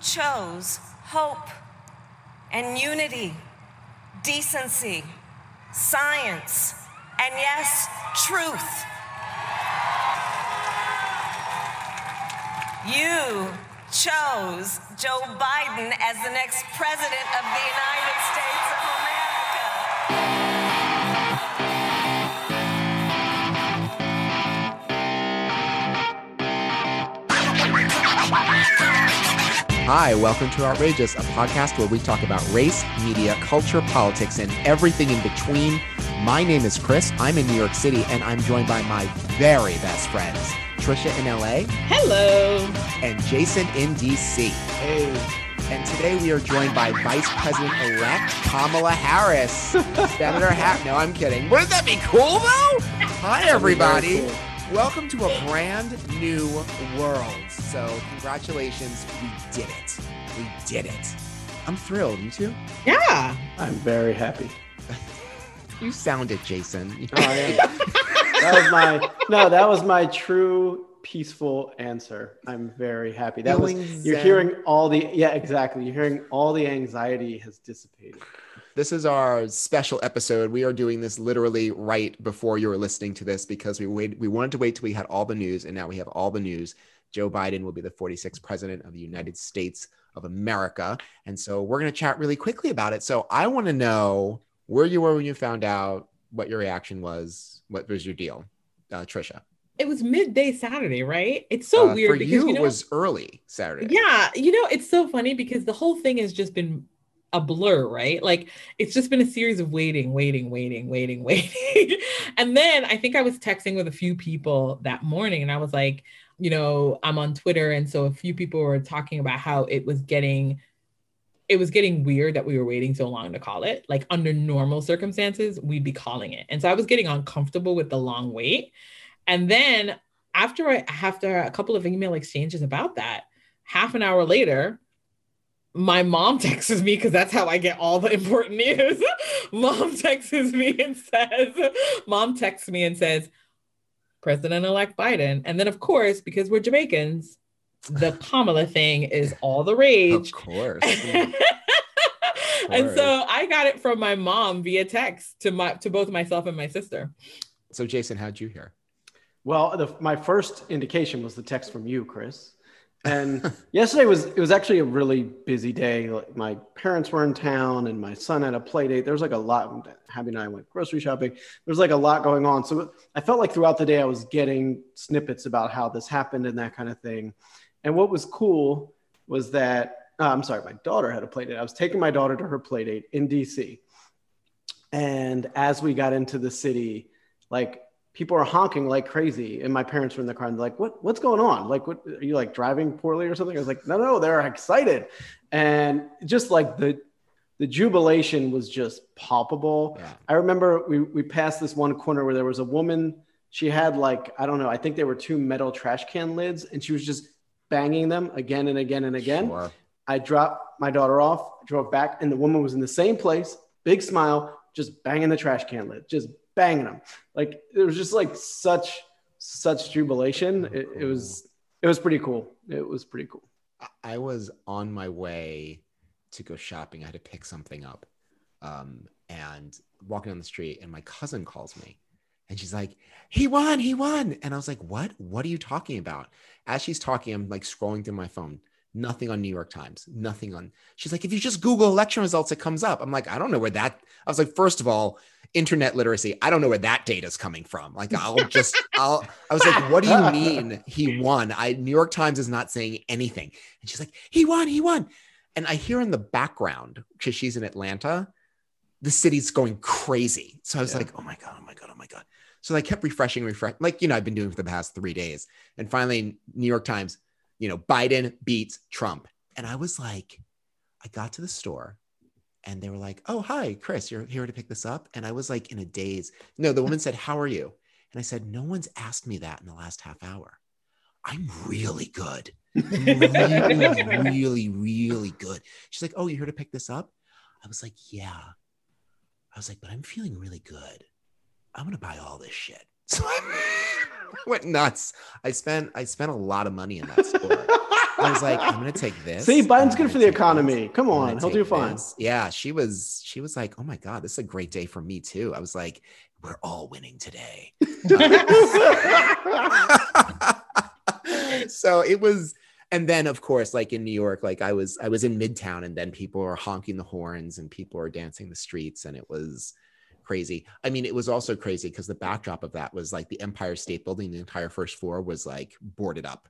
chose hope and unity, decency, science, and yes, truth. You chose Joe Biden as the next president of the United States Hi, welcome to Outrageous, a podcast where we talk about race, media, culture, politics, and everything in between. My name is Chris. I'm in New York City, and I'm joined by my very best friends, Trisha in LA Hello. and Jason in DC. Hey, And today we are joined by Vice President elect Kamala Harris. Senator Hat. No, I'm kidding. Wouldn't that be cool, though? Hi, everybody. very cool. Welcome to a brand new world. So, congratulations. We did it. We did it. I'm thrilled. You too? Yeah. I'm very happy. You sound it, Jason. Oh, yeah. that was my no. That was my true peaceful answer. I'm very happy. That was Feeling you're zen. hearing all the yeah exactly. You're hearing all the anxiety has dissipated. This is our special episode. We are doing this literally right before you were listening to this because we wait. We wanted to wait till we had all the news, and now we have all the news. Joe Biden will be the 46th president of the United States of America, and so we're going to chat really quickly about it. So I want to know where you were when you found out, what your reaction was, what was your deal, uh, Trisha. It was midday Saturday, right? It's so Uh, weird for because you. you know, it was early Saturday. yeah, you know, it's so funny because the whole thing has just been a blur, right? Like it's just been a series of waiting, waiting, waiting, waiting, waiting. and then I think I was texting with a few people that morning and I was like, you know, I'm on Twitter and so a few people were talking about how it was getting it was getting weird that we were waiting so long to call it. Like under normal circumstances, we'd be calling it. And so I was getting uncomfortable with the long wait. And then after I after a couple of email exchanges about that, half an hour later, my mom texts me because that's how I get all the important news. mom texts me and says, Mom texts me and says, President elect Biden. And then, of course, because we're Jamaicans, the Kamala thing is all the rage. Of course. and so I got it from my mom via text to my to both myself and my sister. so, Jason, how'd you hear? Well, the, my first indication was the text from you, Chris. And yesterday was it was actually a really busy day. Like my parents were in town, and my son had a play date. There was like a lot. Abby and I went grocery shopping. There was like a lot going on. So I felt like throughout the day I was getting snippets about how this happened and that kind of thing. And what was cool was that uh, I'm sorry, my daughter had a play date. I was taking my daughter to her play date in DC, and as we got into the city, like people are honking like crazy and my parents were in the car and they're like what what's going on? Like what are you like driving poorly or something? I was like no no they're excited. And just like the the jubilation was just palpable. Yeah. i remember we we passed this one corner where there was a woman. She had like i don't know i think they were two metal trash can lids and she was just banging them again and again and again. Sure. I dropped my daughter off, drove back, and the woman was in the same place, big smile, just banging the trash can lid, just banging them. Like it was just like such such jubilation. It, it was it was pretty cool. It was pretty cool. I was on my way to go shopping. I had to pick something up. Um, and walking down the street, and my cousin calls me and she's like, he won, he won. And I was like, what? What are you talking about? As she's talking, I'm like scrolling through my phone. Nothing on New York Times, nothing on. She's like, if you just Google election results, it comes up. I'm like, I don't know where that. I was like, first of all, internet literacy. I don't know where that data is coming from. Like, I'll just, I'll. I was like, what do you mean he won? I New York Times is not saying anything. And she's like, he won, he won. And I hear in the background because she's in Atlanta, the city's going crazy. So I was Yeah. like, oh my god, oh my god, oh my god. So I kept refreshing, refresh, like you know I've been doing for the past three days, and finally New York Times, you know Biden beats Trump, and I was like, I got to the store, and they were like, oh hi Chris, you're here to pick this up, and I was like in a daze. No, the woman said, how are you? And I said, no one's asked me that in the last half hour. I'm really good, really, really, really good. She's like, oh, you're here to pick this up? I was like, yeah. I was like, but I'm feeling really good. I'm gonna buy all this shit. So I went nuts. I spent I spent a lot of money in that store. I was like, I'm gonna take this. See, Biden's good for the economy. this, Come on, he'll do fine. this. Yeah, she was she was like, oh my god, this is a great day for me too. I was like, we're all winning today. so it was and then of course like in new york like i was i was in midtown and then people are honking the horns and people are dancing the streets and it was crazy i mean it was also crazy because the backdrop of that was like the empire state building the entire first floor was like boarded up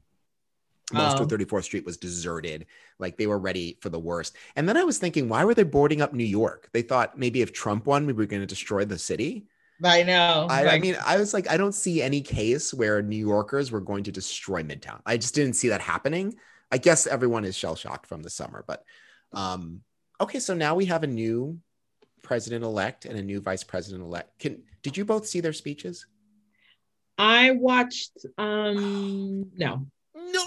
most of 34th street was deserted like they were ready for the worst and then i was thinking why were they boarding up new york they thought maybe if trump won we were going to destroy the city I know. I, I mean, I was like, I don't see any case where New Yorkers were going to destroy Midtown. I just didn't see that happening. I guess everyone is shell shocked from the summer, but um, okay. So now we have a new president elect and a new vice president elect. Can did you both see their speeches? I watched. Um, no. No,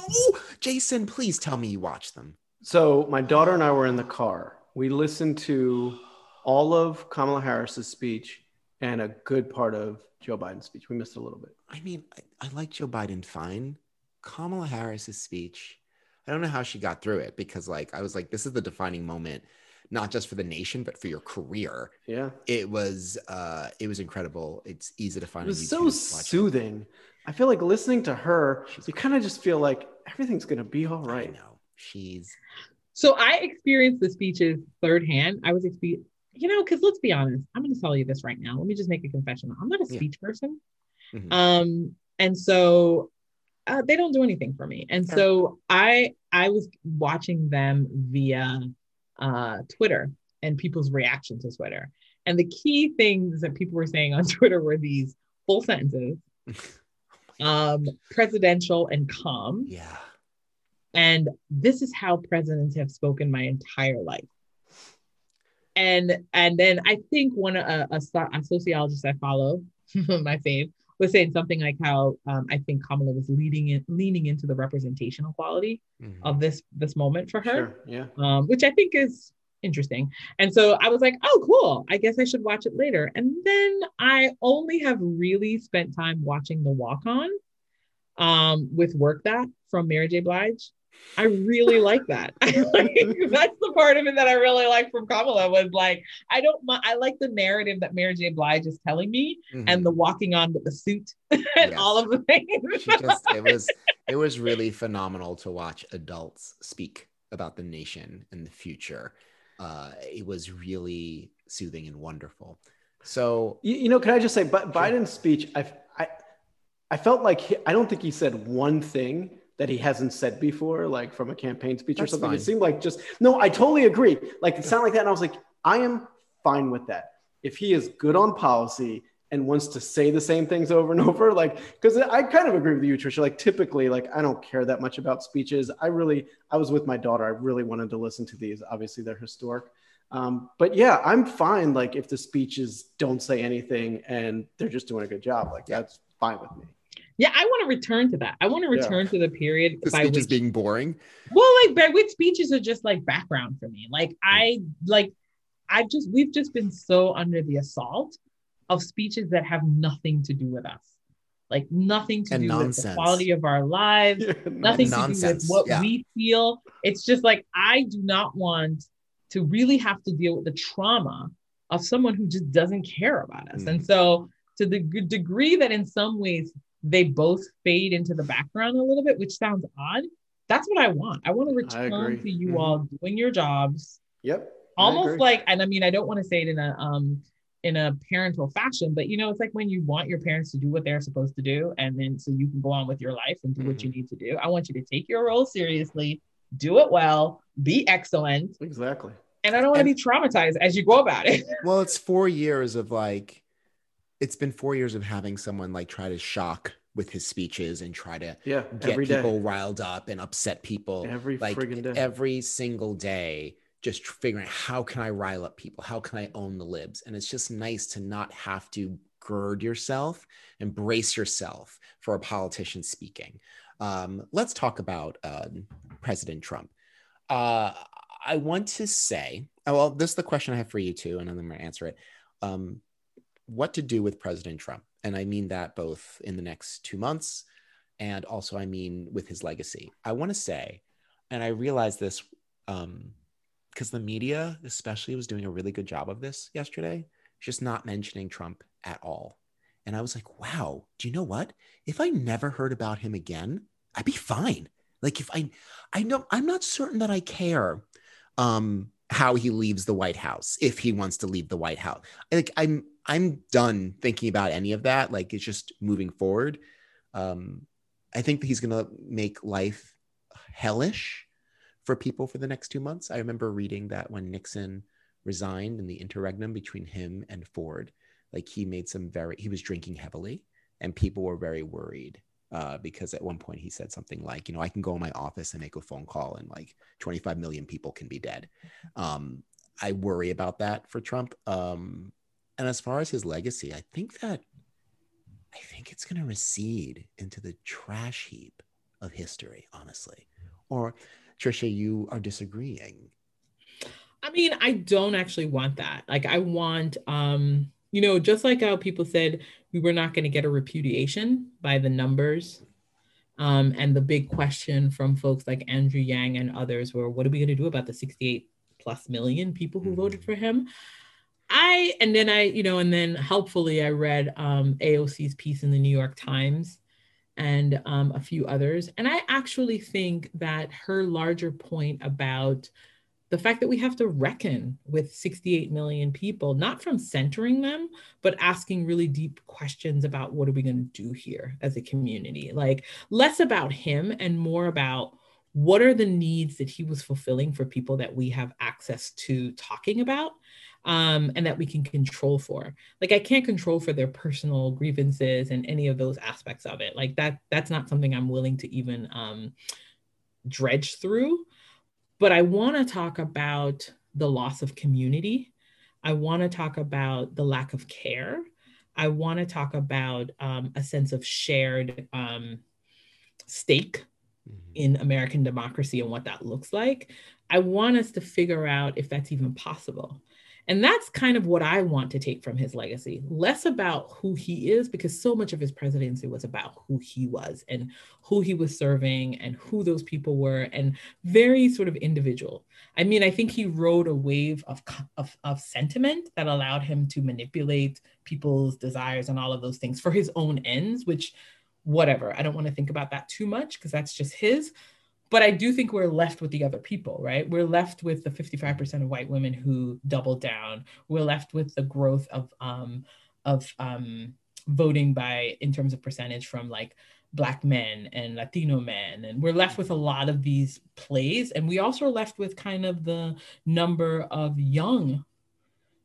Jason, please tell me you watched them. So my daughter and I were in the car. We listened to all of Kamala Harris's speech and a good part of Joe Biden's speech. We missed a little bit. I mean, I, I like Joe Biden fine. Kamala Harris's speech, I don't know how she got through it because, like, I was like, this is the defining moment, not just for the nation, but for your career. Yeah. it was uh it was incredible it's easy to find It was so YouTube. It. soothing. I feel like listening to her, She's you kind of just feel like everything's going to be all right. i know she's So I experienced the speeches third hand. I was expe- you know, because let's be honest, I'm going to tell you this right now. Let me just make a confession. I'm not a Yeah. speech person. Mhm. Um, and so uh, they don't do anything for me. And Fair. so I I was watching them via uh, Twitter and people's reaction to Twitter. And the key things that people were saying on Twitter were these full sentences, um, presidential and calm. yeah And this is how presidents have spoken my entire life. And and then I think one a, a, a sociologist I follow, my fave, was saying something like how um, I think Kamala was leading in, leaning into the representational quality Mhm. of this this moment for her, Sure. Yeah. um, which I think is interesting. And so I was like, oh, cool. I guess I should watch it later. And then I only have really spent time watching the walk on um, with Work That from Mary J. Blige. I really like that. like, that's the part of it that I really like from Kamala was like, I don't, I like the narrative that Mary J. Blige is telling me Mhm. and the walking on with the suit and Yes. all of the things. just it was it was really phenomenal to watch adults speak about the nation and the future uh it was really soothing and wonderful so You, you know, can I just say, but Biden's speech, I, I, I felt like he, I don't think he said one thing that he hasn't said before, like from a campaign speech or something. fine. It seemed like just no. I totally agree. Like it sounded like that, and I was like, I am fine with that. If he is good on policy and wants to say the same things over and over, like because I kind of agree with you, Trisha. Like typically, like I don't care that much about speeches. I really, I was with my daughter. I really wanted to listen to these. Obviously, they're historic. Um, but yeah, I'm fine. Like if the speeches don't say anything and they're just doing a good job, like Yeah. that's fine with me. Yeah, I want to return to that. I want to Yeah. return to the period the by speech is which being boring well like by which speeches are just like background for me like i like i just we've just been so under the assault of speeches that have nothing to do with us like nothing to And do with the quality of our lives nothing to do with what yeah. we feel it's just like i do not want to really have to deal with the trauma of someone who just doesn't care about us Mm. and so to the degree that in some ways they both fade into the background a little bit which sounds odd. That's what i want. I want to return to you Mhm. all doing your jobs. Yep. Almost like and i mean i don't want to say it in a um in a parental fashion but you know it's like when you want your parents to do what they're supposed to do and then so you can go on with your life and do what you need to do. I want you to take your role seriously do it well be excellent. Exactly. and i don't want to be traumatized as you go about it. Well it's four years of like it's been four years of having someone like try to shock with his speeches and try to Yeah. get every day. people riled up and upset people Every like friggin' day. every single day just figuring out how can i rile up people how can i own the libs and it's just nice to not have to gird yourself and brace yourself for a politician speaking um, let's talk about uh, president trump uh, i want to say oh, well this is the question i have for you too and then i'm going to answer it um, what to do with president trump and I mean that both in the next two months and also I mean with his legacy. I want to say, and I realized this um, because the media, especially, was doing a really good job of this yesterday, just not mentioning Trump at all. And I was like, wow, do you know what? If I never heard about him again, I'd be fine. Like if I, I know I'm not certain that I care um, how he leaves the White House if he wants to leave the White House. Like I'm, I'm done thinking about any of that. Like it's just moving forward. Um, I think that he's gonna make life hellish for people for the next two months. I remember reading that when Nixon resigned in the interregnum between him and Ford, like he made some very, he was drinking heavily and people were very worried uh, because at one point he said something like, you know, I can go in my office and make a phone call and like 25 million people can be dead. Um, I worry about that for Trump. Um, and as far as his legacy, I think that I think it's going to recede into the trash heap of history, honestly. Or Trisha, you are disagreeing. I mean, I don't actually want that. Like, I want, um, you know, just like how people said we were not going to get a repudiation by the numbers. Um, and the big question from folks like Andrew Yang and others were, what are we going to do about the 68 plus million people who mm-hmm. voted for him? I, and then I, you know, and then helpfully I read um, AOC's piece in the New York Times and um, a few others. And I actually think that her larger point about the fact that we have to reckon with 68 million people, not from centering them, but asking really deep questions about what are we going to do here as a community? Like less about him and more about what are the needs that he was fulfilling for people that we have access to talking about um, and that we can control for. Like I can't control for their personal grievances and any of those aspects of it. Like that that's not something I'm willing to even um, dredge through. But I want to talk about the loss of community. I want to talk about the lack of care. I want to talk about um, a sense of shared um, stake mm-hmm. in American democracy and what that looks like. I want us to figure out if that's even possible. And that's kind of what I want to take from his legacy, less about who he is, because so much of his presidency was about who he was and who he was serving and who those people were, and very sort of individual. I mean, I think he rode a wave of, of, of sentiment that allowed him to manipulate people's desires and all of those things for his own ends, which, whatever, I don't want to think about that too much because that's just his but I do think we're left with the other people, right? We're left with the 55% of white women who doubled down. We're left with the growth of um, of um, voting by in terms of percentage from like black men and latino men and we're left with a lot of these plays and we also are left with kind of the number of young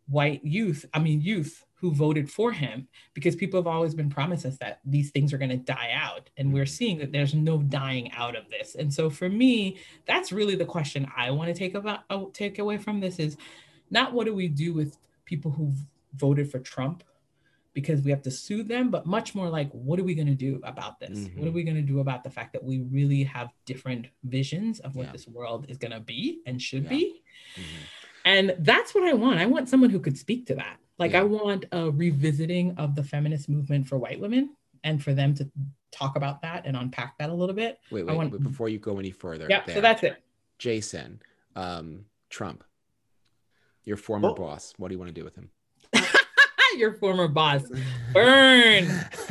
white youth i mean youth who voted for him because people have always been promised us that these things are going to die out and we're mm-hmm. seeing that there's no dying out of this and so for me that's really the question i want to take about take away from this is not what do we do with people who voted for trump because we have to sue them but much more like what are we going to do about this mm-hmm. what are mm-hmm. we going to do about the fact that we really have different visions of what yeah. this world is going to be and should yeah. be mm-hmm. and that's what i want i want someone who could speak to that like yeah. I want a revisiting of the feminist movement for white women and for them to talk about that and unpack that a little bit. Wait, wait, want... wait before you go any further. Yeah, there, so that's it. Jason, um, Trump, your former oh. boss. What do you want to do with him? your former boss. Burn.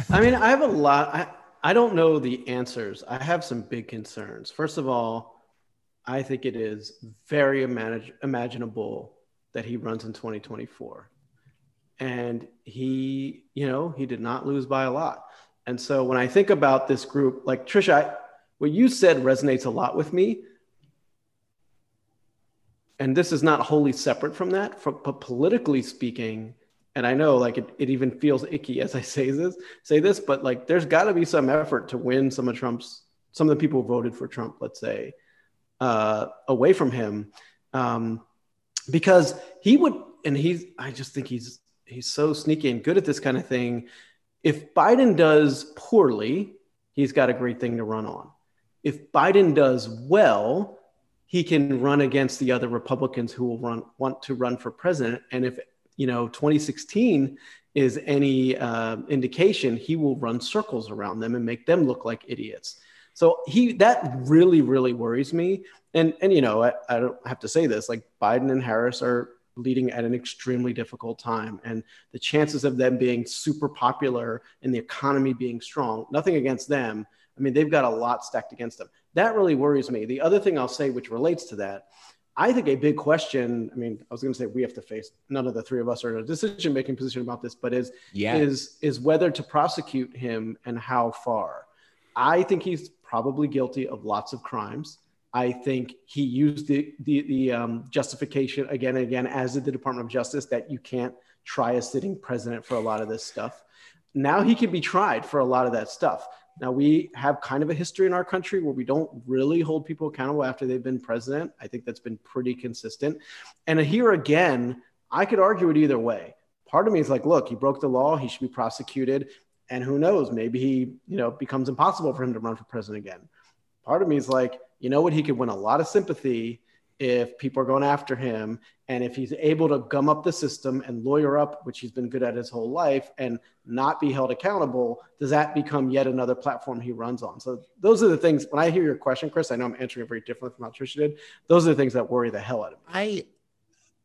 I mean, I have a lot. I, I don't know the answers. I have some big concerns. First of all, I think it is very imag- imaginable that he runs in 2024 and he, you know, he did not lose by a lot. And so when I think about this group, like Trisha, I, what you said resonates a lot with me. And this is not wholly separate from that, but politically speaking, and I know like it, it even feels icky as I say this, say this, but like there's got to be some effort to win some of Trump's, some of the people who voted for Trump, let's say, uh, away from him, um, because he would, and he's, I just think he's he's so sneaky and good at this kind of thing. If Biden does poorly, he's got a great thing to run on. If Biden does well, he can run against the other Republicans who will run want to run for president. And if you know 2016 is any uh, indication, he will run circles around them and make them look like idiots. So he that really really worries me. And and you know I, I don't have to say this like Biden and Harris are leading at an extremely difficult time and the chances of them being super popular and the economy being strong nothing against them i mean they've got a lot stacked against them that really worries me the other thing i'll say which relates to that I think a big question. I mean, I was going to say we have to face. None of the three of us are in a decision-making position about this, but is yeah. is is whether to prosecute him and how far. I think he's probably guilty of lots of crimes. I think he used the the, the um, justification again and again, as did the Department of Justice, that you can't try a sitting president for a lot of this stuff. Now he can be tried for a lot of that stuff. Now, we have kind of a history in our country where we don't really hold people accountable after they've been president. I think that's been pretty consistent. And here again, I could argue it either way. Part of me is like, look, he broke the law, he should be prosecuted. And who knows, maybe he, you know, becomes impossible for him to run for president again. Part of me is like, you know what, he could win a lot of sympathy if people are going after him. And if he's able to gum up the system and lawyer up which he's been good at his whole life and not be held accountable does that become yet another platform he runs on? So those are the things when i hear your question chris i know i'm answering it very differently from how trisha did those are the things that worry the hell out of me. I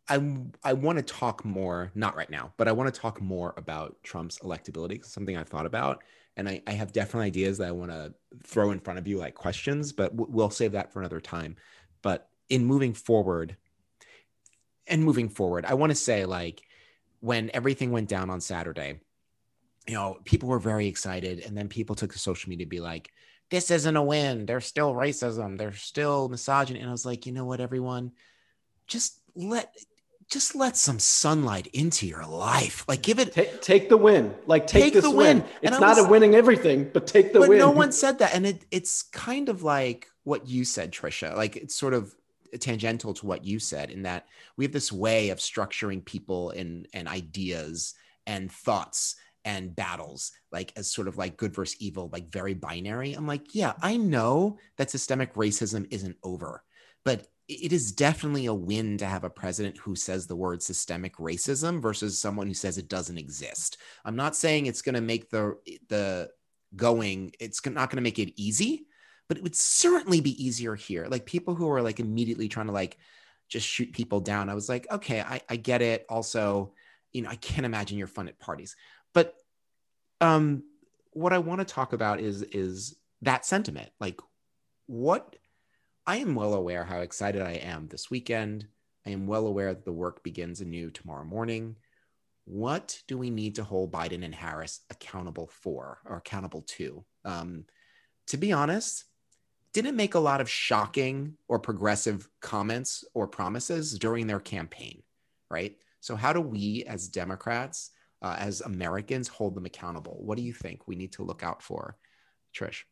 I, I want to talk more, not right now, but I want to talk more about Trump's electability, something i've thought about. And I, I have different ideas that I want to throw in front of you, like questions, but we'll save that for another time. But in moving forward and moving forward, I want to say like when everything went down on Saturday, you know, people were very excited. And then people took to social media to be like, this isn't a win. There's still racism. There's still misogyny. And I was like, you know what, everyone, just let just let some sunlight into your life. Like give it take, take the win. Like take, take the win. win. It's not was, a winning everything, but take the but win. No one said that. And it it's kind of like what you said, Trisha. Like it's sort of tangential to what you said in that we have this way of structuring people and and ideas and thoughts and battles like as sort of like good versus evil like very binary i'm like yeah i know that systemic racism isn't over but it is definitely a win to have a president who says the word systemic racism versus someone who says it doesn't exist i'm not saying it's going to make the the going it's not going to make it easy but it would certainly be easier here. Like people who are like immediately trying to like just shoot people down. I was like, okay, I, I get it. Also, you know, I can't imagine you're fun at parties. But um, what I want to talk about is is that sentiment. Like, what I am well aware how excited I am this weekend. I am well aware that the work begins anew tomorrow morning. What do we need to hold Biden and Harris accountable for or accountable to? Um, to be honest, didn't make a lot of shocking or progressive comments or promises during their campaign, right? So, how do we as Democrats, uh, as Americans, hold them accountable? What do you think we need to look out for, Trish?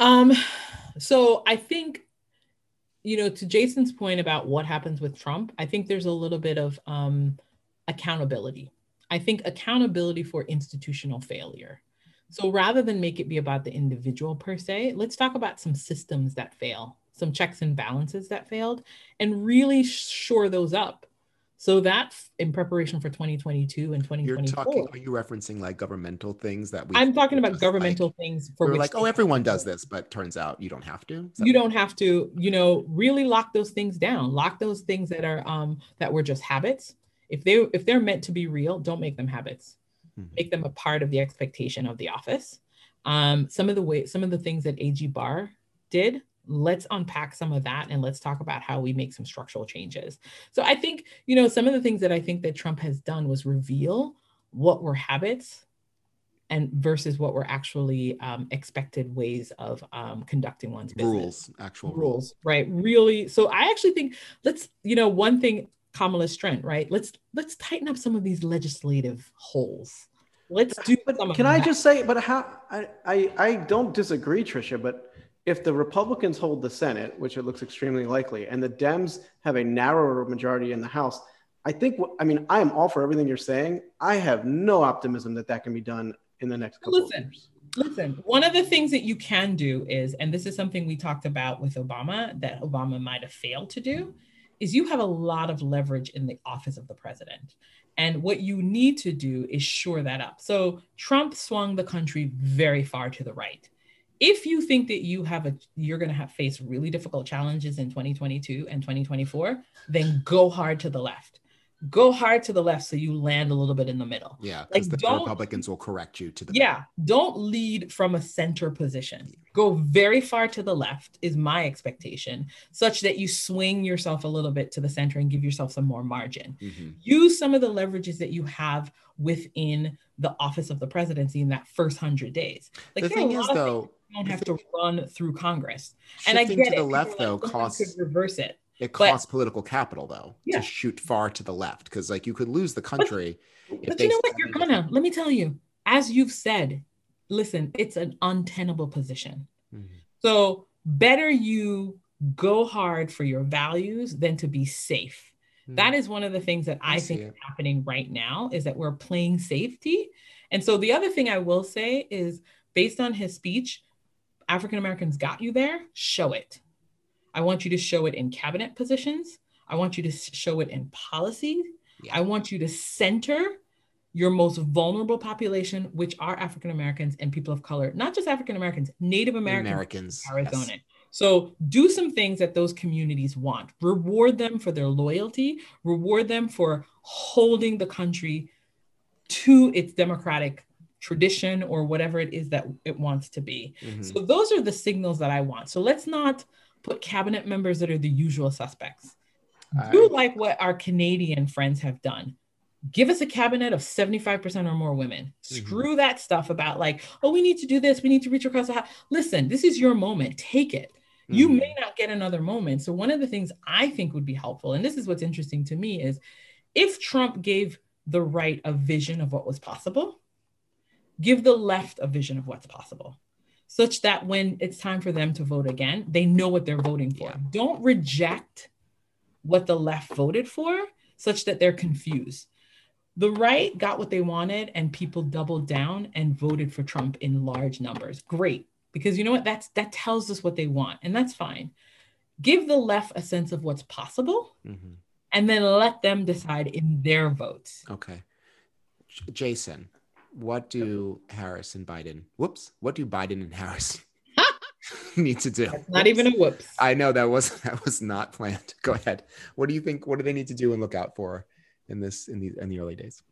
Um, so I think, you know, to Jason's point about what happens with Trump, I think there's a little bit of um, accountability. I think accountability for institutional failure. So rather than make it be about the individual per se, let's talk about some systems that fail, some checks and balances that failed, and really shore those up. So that in preparation for 2022 and 2024. You're talking, are you referencing like governmental things that we I'm talking about governmental like, things for we're like, oh, everyone does this, but turns out you don't have to. You don't have to, you know, really lock those things down. Lock those things that are um that were just habits. If they if they're meant to be real, don't make them habits mm-hmm. make them a part of the expectation of the office. Um, some of the way, some of the things that AG Barr did, let's unpack some of that and let's talk about how we make some structural changes. So I think, you know, some of the things that I think that Trump has done was reveal what were habits and versus what were actually um, expected ways of um, conducting one's business. Rules, actual rules. rules, right? Really. So I actually think let's, you know, one thing Kamala's strength, right? Let's let's tighten up some of these legislative holes. Let's do. But can I that. just say? But how? I, I I don't disagree, Trisha. But if the Republicans hold the Senate, which it looks extremely likely, and the Dems have a narrower majority in the House, I think. I mean, I am all for everything you're saying. I have no optimism that that can be done in the next couple Listen, of years. Listen, one of the things that you can do is, and this is something we talked about with Obama that Obama might have failed to do, is you have a lot of leverage in the office of the president. And what you need to do is shore that up. So Trump swung the country very far to the right. If you think that you have a you're going to have face really difficult challenges in 2022 and 2024, then go hard to the left go hard to the left so you land a little bit in the middle. Yeah, Like, the don't- Republicans will correct you to the Yeah, don't lead from a center position. Go very far to the left is my expectation, such that you swing yourself a little bit to the center and give yourself some more margin. Mhm. Use some of the leverages that you have within the office of the presidency in that first hundred days. Like the there are a thing is, though, don't have to run through Congress. And I get to the People left though like, "Someone costs reverse it. it but- costs political capital though Yeah. to shoot far to the left because like you could lose the country. if But you know what? You're gonna. Let me tell you, as you've said, listen, it's an untenable position. Mhm. So better you go hard for your values than to be safe. That is one of the things that I I, think it. is happening right now is that we're playing safety. And so the other thing I will say is based on his speech, African Americans got you there, show it. I want you to show it in cabinet positions. I want you to show it in policy. Yeah. I want you to center your most vulnerable population, which are African Americans and people of color, not just African Americans, Native Americans, Americans. yes. So do some things that those communities want. Reward them for their loyalty, reward them for holding the country to its democratic tradition or whatever it is that it wants to be. Mhm. So those are the signals that I want. So let's not put cabinet members that are the usual suspects. Do like what our Canadian friends have done. Give us a cabinet of 75% or more women. Screw that stuff about like, oh, we need to do this, we need to reach across the house. Listen, this is your moment. Take it. You Mhm. may not get another moment. So one of the things I think would be helpful, and this is what's interesting to me, is if Trump gave the right a vision of what was possible, give the left a vision of what's possible such that when it's time for them to vote again, they know what they're voting for. Yeah. Don't reject what the left voted for such that they're confused. The right got what they wanted and people doubled down and voted for Trump in large numbers. Great. Because you know what? That's that tells us what they want and that's fine. Give the left a sense of what's possible Mhm. and then let them decide in their votes. Okay. J- Jason, what do Harris and Biden, whoops, what do Biden and Harris need to do? Not even a whoops. I know that was that was not planned. Go ahead. What do you think? What do they need to do and look out for in this in the in the early days?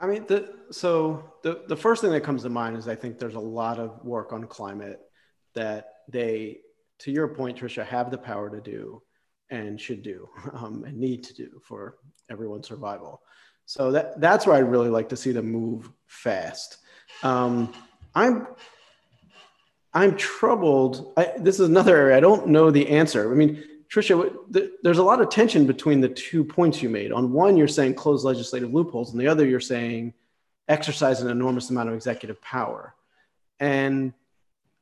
I mean, the, so the, the first thing that comes to mind is I think there's a lot of work on climate that they, to your point, Trisha, have the power to do and should do um, and need to do for everyone's survival. So that, that's where I'd really like to see them move fast. Um, I'm I'm troubled. I, this is another area I don't know the answer. I mean, Trisha, there's a lot of tension between the two points you made. On one, you're saying close legislative loopholes, and the other, you're saying exercise an enormous amount of executive power. And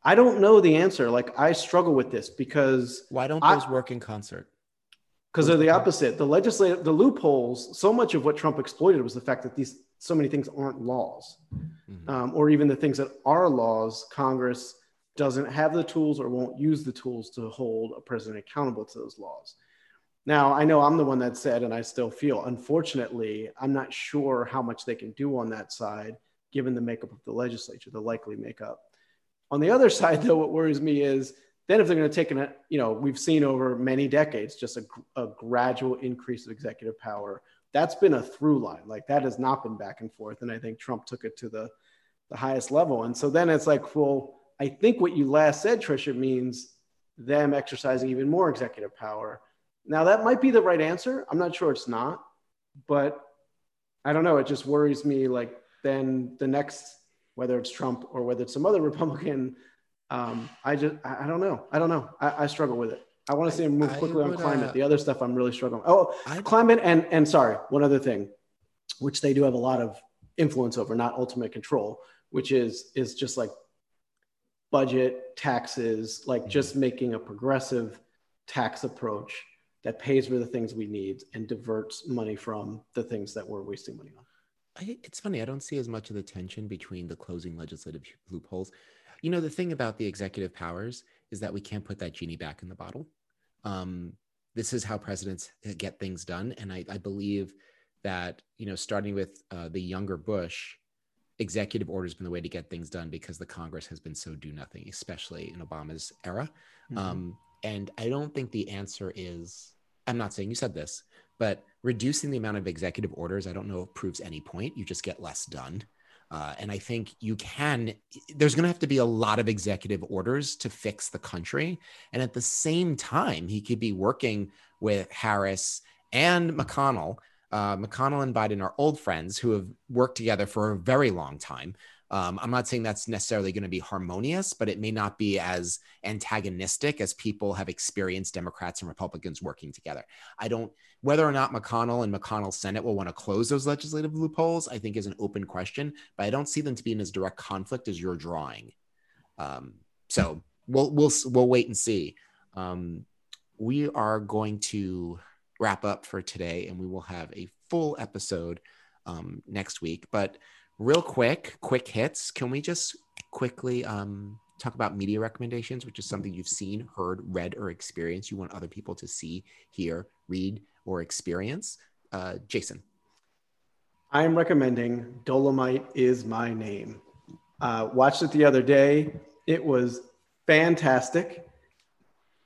I don't know the answer. Like, I struggle with this because Why don't I- those work in concert? Because they're the opposite. The legislative, the loopholes. So much of what Trump exploited was the fact that these so many things aren't laws, Mhm. um, or even the things that are laws. Congress doesn't have the tools or won't use the tools to hold a president accountable to those laws. Now, I know I'm the one that said, and I still feel, unfortunately, I'm not sure how much they can do on that side, given the makeup of the legislature, the likely makeup. On the other side, though, what worries me is then if they're going to take an, you know, we've seen over many decades just a, a gradual increase of executive power. That's been a through line. Like that has not been back and forth. And I think Trump took it to the, the highest level. And so then it's like, well, I think what you last said, Trisha, means them exercising even more executive power. Now that might be the right answer. I'm not sure it's not, but I don't know. It just worries me. Like then the next, whether it's Trump or whether it's some other Republican, um, I just, I, I don't know. I don't know. I, I struggle with it. I want to see him move quickly on climate. uh, the other stuff I'm really struggling. Oh, I- climate and and sorry, one other thing, which they do have a lot of influence over, not ultimate control, which is is just like budget, taxes, like just making a progressive tax approach that pays for the things we need and diverts money from the things that we're wasting money on. I, it's funny. I don't see as much of the tension between the closing legislative loopholes. You know, the thing about the executive powers is that we can't put that genie back in the bottle. Um, this is how presidents get things done. And I, I believe that, you know, starting with uh, the younger Bush, executive order has been the way to get things done because the Congress has been so do nothing, especially in Obama's era. Mm-hmm. Um, and I don't think the answer is, I'm not saying you said this, but reducing the amount of executive orders, I don't know if proves any point. You just get less done. Uh, and I think you can, there's going to have to be a lot of executive orders to fix the country. And at the same time, he could be working with Harris and McConnell. Uh, McConnell and Biden are old friends who have worked together for a very long time. Um, I'm not saying that's necessarily going to be harmonious, but it may not be as antagonistic as people have experienced Democrats and Republicans working together. I don't, whether or not McConnell and McConnell's Senate will want to close those legislative loopholes, I think is an open question, but I don't see them to be in as direct conflict as you're drawing. Um, so we'll, we'll, we'll wait and see. Um, we are going to wrap up for today and we will have a full episode um, next week, but real quick, quick hits. Can we just quickly um, talk about media recommendations, which is something you've seen, heard, read, or experienced? You want other people to see, hear, read, or experience? Uh, Jason. I am recommending Dolemite is My Name. Uh, watched it the other day. It was fantastic.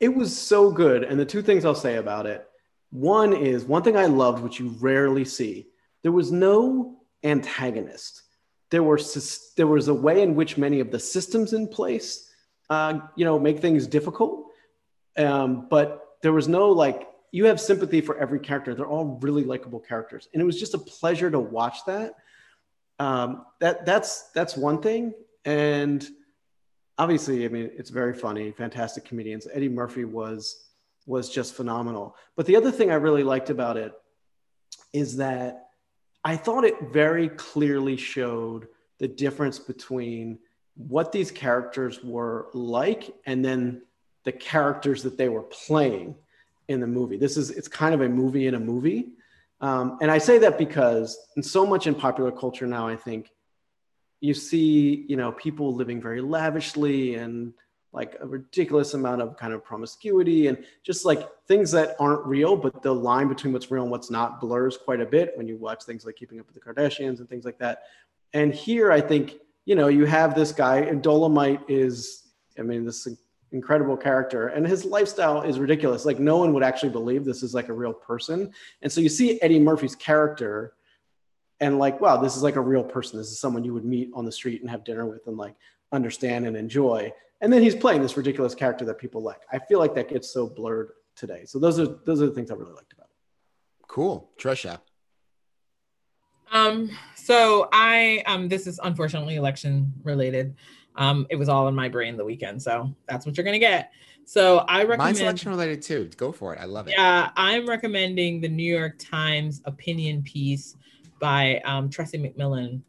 It was so good. And the two things I'll say about it one is one thing I loved, which you rarely see, there was no antagonist there were there was a way in which many of the systems in place, uh, you know, make things difficult. Um, but there was no like you have sympathy for every character. They're all really likable characters, and it was just a pleasure to watch that. Um, that that's that's one thing, and obviously, I mean, it's very funny, fantastic comedians. Eddie Murphy was was just phenomenal. But the other thing I really liked about it is that I thought it very clearly showed the difference between what these characters were like and then the characters that they were playing in the movie. This is it's kind of a movie in a movie. Um, and I say that because in so much in popular culture now, I think you see, you know, people living very lavishly and like a ridiculous amount of kind of promiscuity and just like things that aren't real, but the line between what's real and what's not blurs quite a bit when you watch things like Keeping Up with the Kardashians and things like that. And here, I think, you know, you have this guy, and Dolemite is, I mean, this incredible character, and his lifestyle is ridiculous. Like, no one would actually believe this is like a real person. And so you see Eddie Murphy's character, and like, wow, this is like a real person. This is someone you would meet on the street and have dinner with and like understand and enjoy and then he's playing this ridiculous character that people like. I feel like that gets so blurred today. So those are those are the things I really liked about it. Cool, Trisha. Um, so I um this is unfortunately election related. Um, it was all in my brain the weekend, so that's what you're gonna get. So I recommend mine's election related too. Go for it. I love it. Yeah, I'm recommending the New York Times opinion piece by um, Tressie McMillan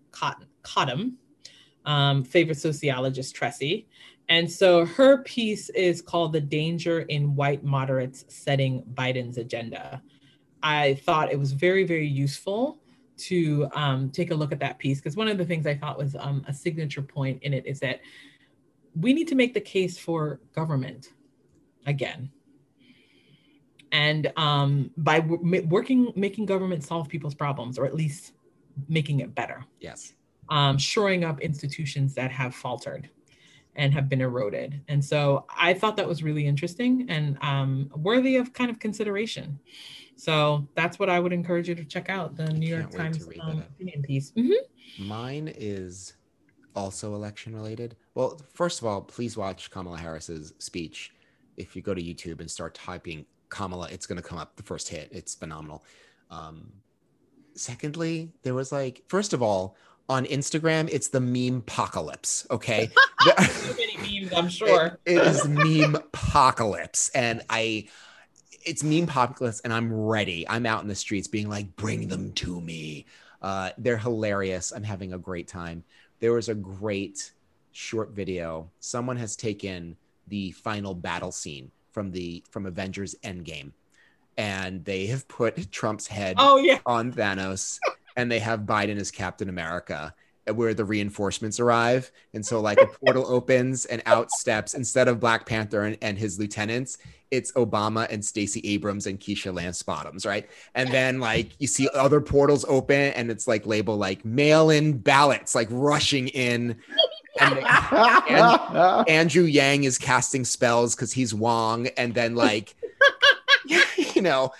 Cottom, um, favorite sociologist Tressie. And so her piece is called The Danger in White Moderates Setting Biden's Agenda. I thought it was very, very useful to um, take a look at that piece because one of the things I thought was um, a signature point in it is that we need to make the case for government again. And um, by w- working, making government solve people's problems, or at least making it better. Yes. Um, shoring up institutions that have faltered and have been eroded. And so I thought that was really interesting and um, worthy of kind of consideration. So that's what I would encourage you to check out the New York Times um, opinion piece. Mm-hmm. Mine is also election related. Well, first of all, please watch Kamala Harris's speech. If you go to YouTube and start typing Kamala, it's going to come up the first hit. It's phenomenal. Um, secondly, there was like, first of all, on Instagram, it's the meme apocalypse. Okay. so many memes, I'm sure. it, it is meme apocalypse. And I, it's meme apocalypse, and I'm ready. I'm out in the streets being like, bring them to me. Uh, they're hilarious. I'm having a great time. There was a great short video. Someone has taken the final battle scene from the from Avengers Endgame, and they have put Trump's head oh, yeah. on Thanos and they have Biden as Captain America. Uh, where the reinforcements arrive. And so like a portal opens and out steps instead of Black Panther and, and his lieutenants, it's Obama and Stacey Abrams and Keisha Lance Bottoms, right? And then like you see other portals open and it's like label like mail-in ballots like rushing in. And, and Andrew Yang is casting spells because he's Wong, and then like you know,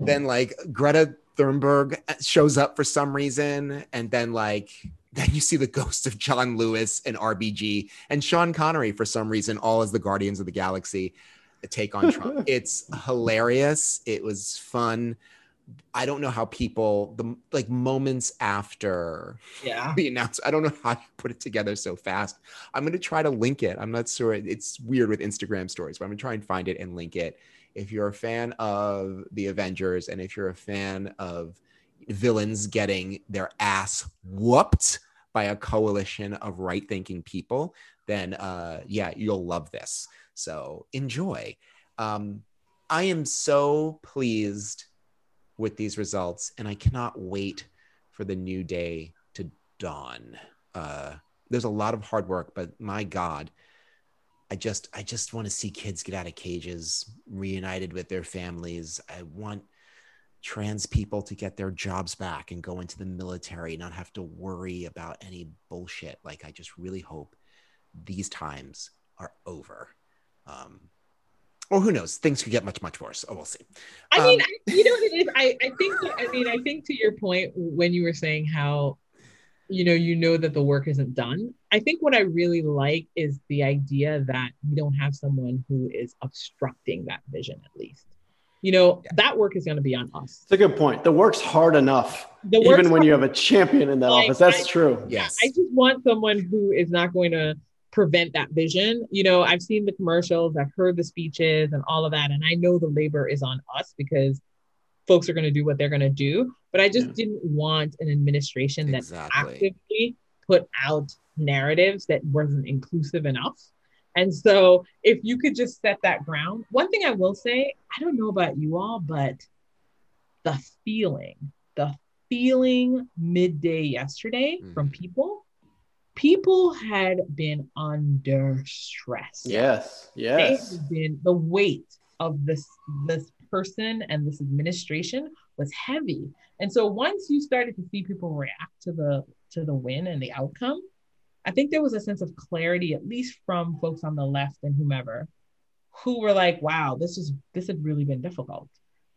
then like Greta Thunberg uh, shows up for some reason, and then like then you see the ghost of John Lewis and RBG and Sean Connery for some reason, all as the Guardians of the Galaxy uh, take on Trump. it's hilarious. It was fun. I don't know how people the like moments after Yeah. the announcement. I don't know how you put it together so fast. I'm gonna try to link it. I'm not sure. It's weird with Instagram stories, but I'm gonna try and find it and link it. If you're a fan of the Avengers and if you're a fan of villains getting their ass whooped by a coalition of right-thinking people, then uh, yeah, you'll love this. So enjoy. Um, I am so pleased with these results, and I cannot wait for the new day to dawn. Uh, there's a lot of hard work, but my God, I just I just want to see kids get out of cages, reunited with their families. I want trans people to get their jobs back and go into the military, not have to worry about any bullshit. Like I just really hope these times are over. Um, or who knows? Things could get much much worse. Oh, we'll see. I mean, Um, I, you know what it is. I, I think. I mean, I think to your point when you were saying how, you know, you know that the work isn't done. I think what I really like is the idea that we don't have someone who is obstructing that vision. At least, you know, Yeah. that work is going to be on us. It's a good point. The work's hard enough, The work's even when hard- you have a champion in that Like, office. That's I- true. Yes. I just want someone who is not going to prevent that vision. You know, I've seen the commercials, I've heard the speeches and all of that, and I know the labor is on us because folks are going to do what they're going to do. But I just Yeah. didn't want an administration that Exactly. actively put out narratives that wasn't inclusive enough. And so, if you could just set that ground, one thing I will say, I don't know about you all, but the feeling, the feeling midday yesterday Mm. from people, people had been under stress. Yes. They Yes. had been the weight of this this person and this administration was heavy. And so once you started to see people react to the to the win and the outcome, I think there was a sense of clarity, at least from folks on the left and whomever, who were like, wow, this is this had really been difficult.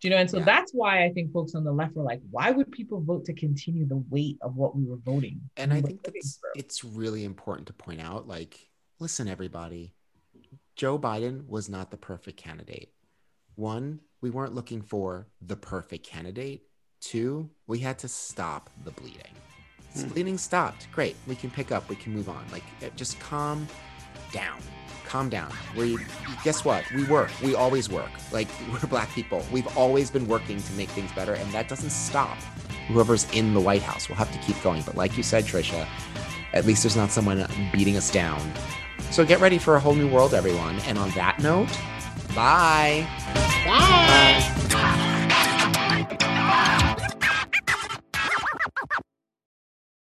Do you know? And so Yeah. that's why I think folks on the left were like, why would people vote to continue the weight of what we were voting? and I we think that's it's really important to point out like listen everybody Joe Biden was not the perfect candidate. One, we weren't looking for the perfect candidate. Two, we had to stop the bleeding. Hmm. bleeding stopped. Great. We can pick up. We can move on. Like eh, just calm down. Calm down. We guess what? We work. We always work. Like we're black people. We've always been working to make things better, and that doesn't stop. Whoever's in the White House will have to keep going. But like you said, Trisha, at least there's not someone beating us down. So get ready for a whole new world, everyone. And on that note, Bye. Bye. Bye.